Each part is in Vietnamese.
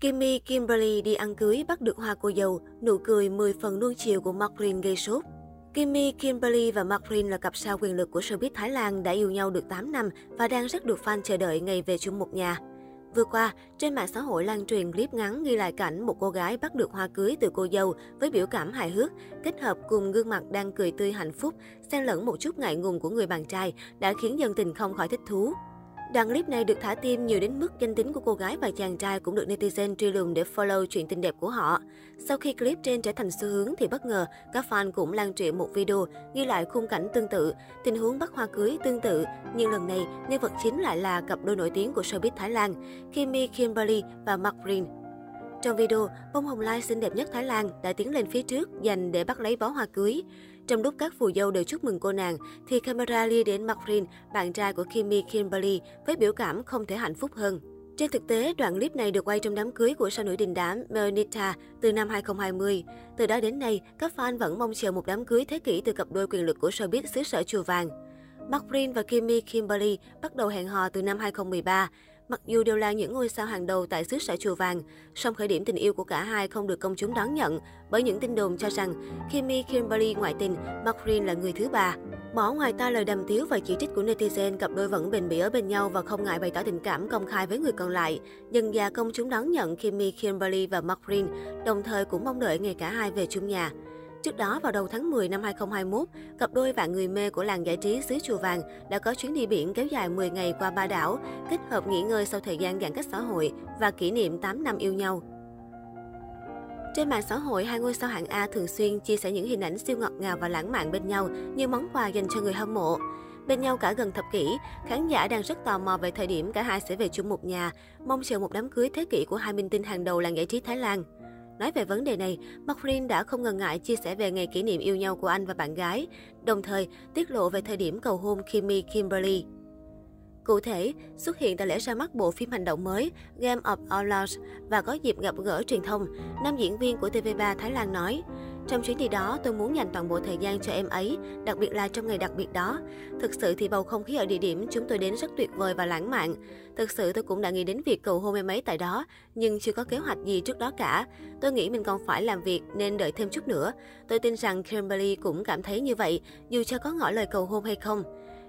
Kimmy Kimberly đi ăn cưới bắt được hoa cô dâu, nụ cười 10 phần nuông chiều của Mark gây sốt. Kimmy, Kimberly và Mark là cặp sao quyền lực của showbiz Thái Lan đã yêu nhau được 8 năm và đang rất được fan chờ đợi ngày về chung một nhà. Vừa qua, trên mạng xã hội lan truyền clip ngắn ghi lại cảnh một cô gái bắt được hoa cưới từ cô dâu với biểu cảm hài hước, kết hợp cùng gương mặt đang cười tươi hạnh phúc, xen lẫn một chút ngại ngùng của người bạn trai đã khiến dân tình không khỏi thích thú. Đoạn clip này được thả tim nhiều đến mức danh tính của cô gái và chàng trai cũng được netizen truy lùng để follow chuyện tình đẹp của họ. Sau khi clip trên trở thành xu hướng thì bất ngờ, các fan cũng lan truyền một video ghi lại khung cảnh tương tự, tình huống bắt hoa cưới tương tự, nhưng lần này nhân vật chính lại là cặp đôi nổi tiếng của showbiz Thái Lan, Kimmy Kimberly và Mark Green. Trong video, bông hồng lai xinh đẹp nhất Thái Lan đã tiến lên phía trước dành để bắt lấy bó hoa cưới. Trong lúc các phù dâu đều chúc mừng cô nàng, thì camera lia đến Marvin, bạn trai của Kimmy Kimberly, với biểu cảm không thể hạnh phúc hơn. Trên thực tế, đoạn clip này được quay trong đám cưới của sao nữ đình đám Melnita từ năm 2020. Từ đó đến nay, các fan vẫn mong chờ một đám cưới thế kỷ từ cặp đôi quyền lực của showbiz xứ sở chùa vàng. Mark và Kimmy Kimberly bắt đầu hẹn hò từ năm 2013. Mặc dù đều là những ngôi sao hàng đầu tại xứ sở chùa vàng, song khởi điểm tình yêu của cả hai không được công chúng đón nhận bởi những tin đồn cho rằng Kimmy Kimberly ngoại tình, McRae là người thứ ba. Bỏ ngoài ta lời đàm tiếu và chỉ trích của netizen, cặp đôi vẫn bền bỉ ở bên nhau và không ngại bày tỏ tình cảm công khai với người còn lại. Dần già công chúng đón nhận Kimmy Kimberly và McRae, đồng thời cũng mong đợi ngày cả hai về chung nhà. Trước đó, vào đầu tháng 10 năm 2021, cặp đôi vạn người mê của làng giải trí xứ Chùa Vàng đã có chuyến đi biển kéo dài 10 ngày qua ba đảo, kết hợp nghỉ ngơi sau thời gian giãn cách xã hội và kỷ niệm 8 năm yêu nhau. Trên mạng xã hội, hai ngôi sao hạng A thường xuyên chia sẻ những hình ảnh siêu ngọt ngào và lãng mạn bên nhau như món quà dành cho người hâm mộ. Bên nhau cả gần thập kỷ, khán giả đang rất tò mò về thời điểm cả hai sẽ về chung một nhà, mong chờ một đám cưới thế kỷ của hai minh tinh hàng đầu làng giải trí Thái Lan. Nói về vấn đề này, McFlynn đã không ngần ngại chia sẻ về ngày kỷ niệm yêu nhau của anh và bạn gái, đồng thời tiết lộ về thời điểm cầu hôn Kimmy Kimberly. Cụ thể, xuất hiện tại lễ ra mắt bộ phim hành động mới Game of Outlaws và có dịp gặp gỡ truyền thông, nam diễn viên của TV3 Thái Lan nói, trong chuyến đi đó, tôi muốn dành toàn bộ thời gian cho em ấy, đặc biệt là trong ngày đặc biệt đó. Thực sự thì bầu không khí ở địa điểm chúng tôi đến rất tuyệt vời và lãng mạn. Thực sự tôi cũng đã nghĩ đến việc cầu hôn em ấy tại đó, nhưng chưa có kế hoạch gì trước đó cả. Tôi nghĩ mình còn phải làm việc nên đợi thêm chút nữa. Tôi tin rằng Kimberly cũng cảm thấy như vậy, dù cho có ngỏ lời cầu hôn hay không.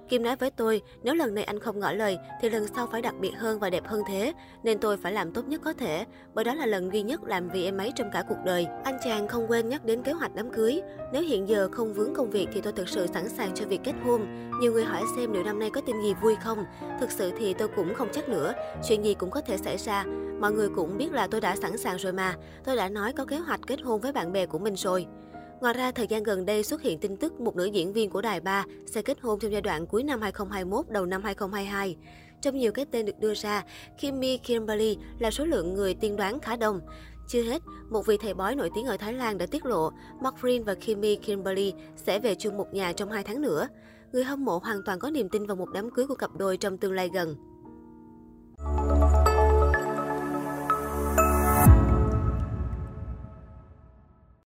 Kim nói với tôi, nếu lần này anh không ngỏ lời thì lần sau phải đặc biệt hơn và đẹp hơn thế, nên tôi phải làm tốt nhất có thể, bởi đó là lần duy nhất làm vì em ấy trong cả cuộc đời. Anh chàng không quên nhắc đến kế hoạch đám cưới. Nếu hiện giờ không vướng công việc thì tôi thực sự sẵn sàng cho việc kết hôn. Nhiều người hỏi xem liệu năm nay có tin gì vui không? Thực sự thì tôi cũng không chắc nữa, chuyện gì cũng có thể xảy ra. Mọi người cũng biết là tôi đã sẵn sàng rồi mà, tôi đã nói có kế hoạch kết hôn với bạn bè của mình rồi. Ngoài ra, thời gian gần đây xuất hiện tin tức một nữ diễn viên của Đài 3 sẽ kết hôn trong giai đoạn cuối năm 2021, đầu năm 2022. Trong nhiều cái tên được đưa ra, Kimmy Kimberly là số lượng người tiên đoán khá đông. Chưa hết, một vị thầy bói nổi tiếng ở Thái Lan đã tiết lộ Mark và Kimmy Kimberly sẽ về chung một nhà trong hai tháng nữa. Người hâm mộ hoàn toàn có niềm tin vào một đám cưới của cặp đôi trong tương lai gần.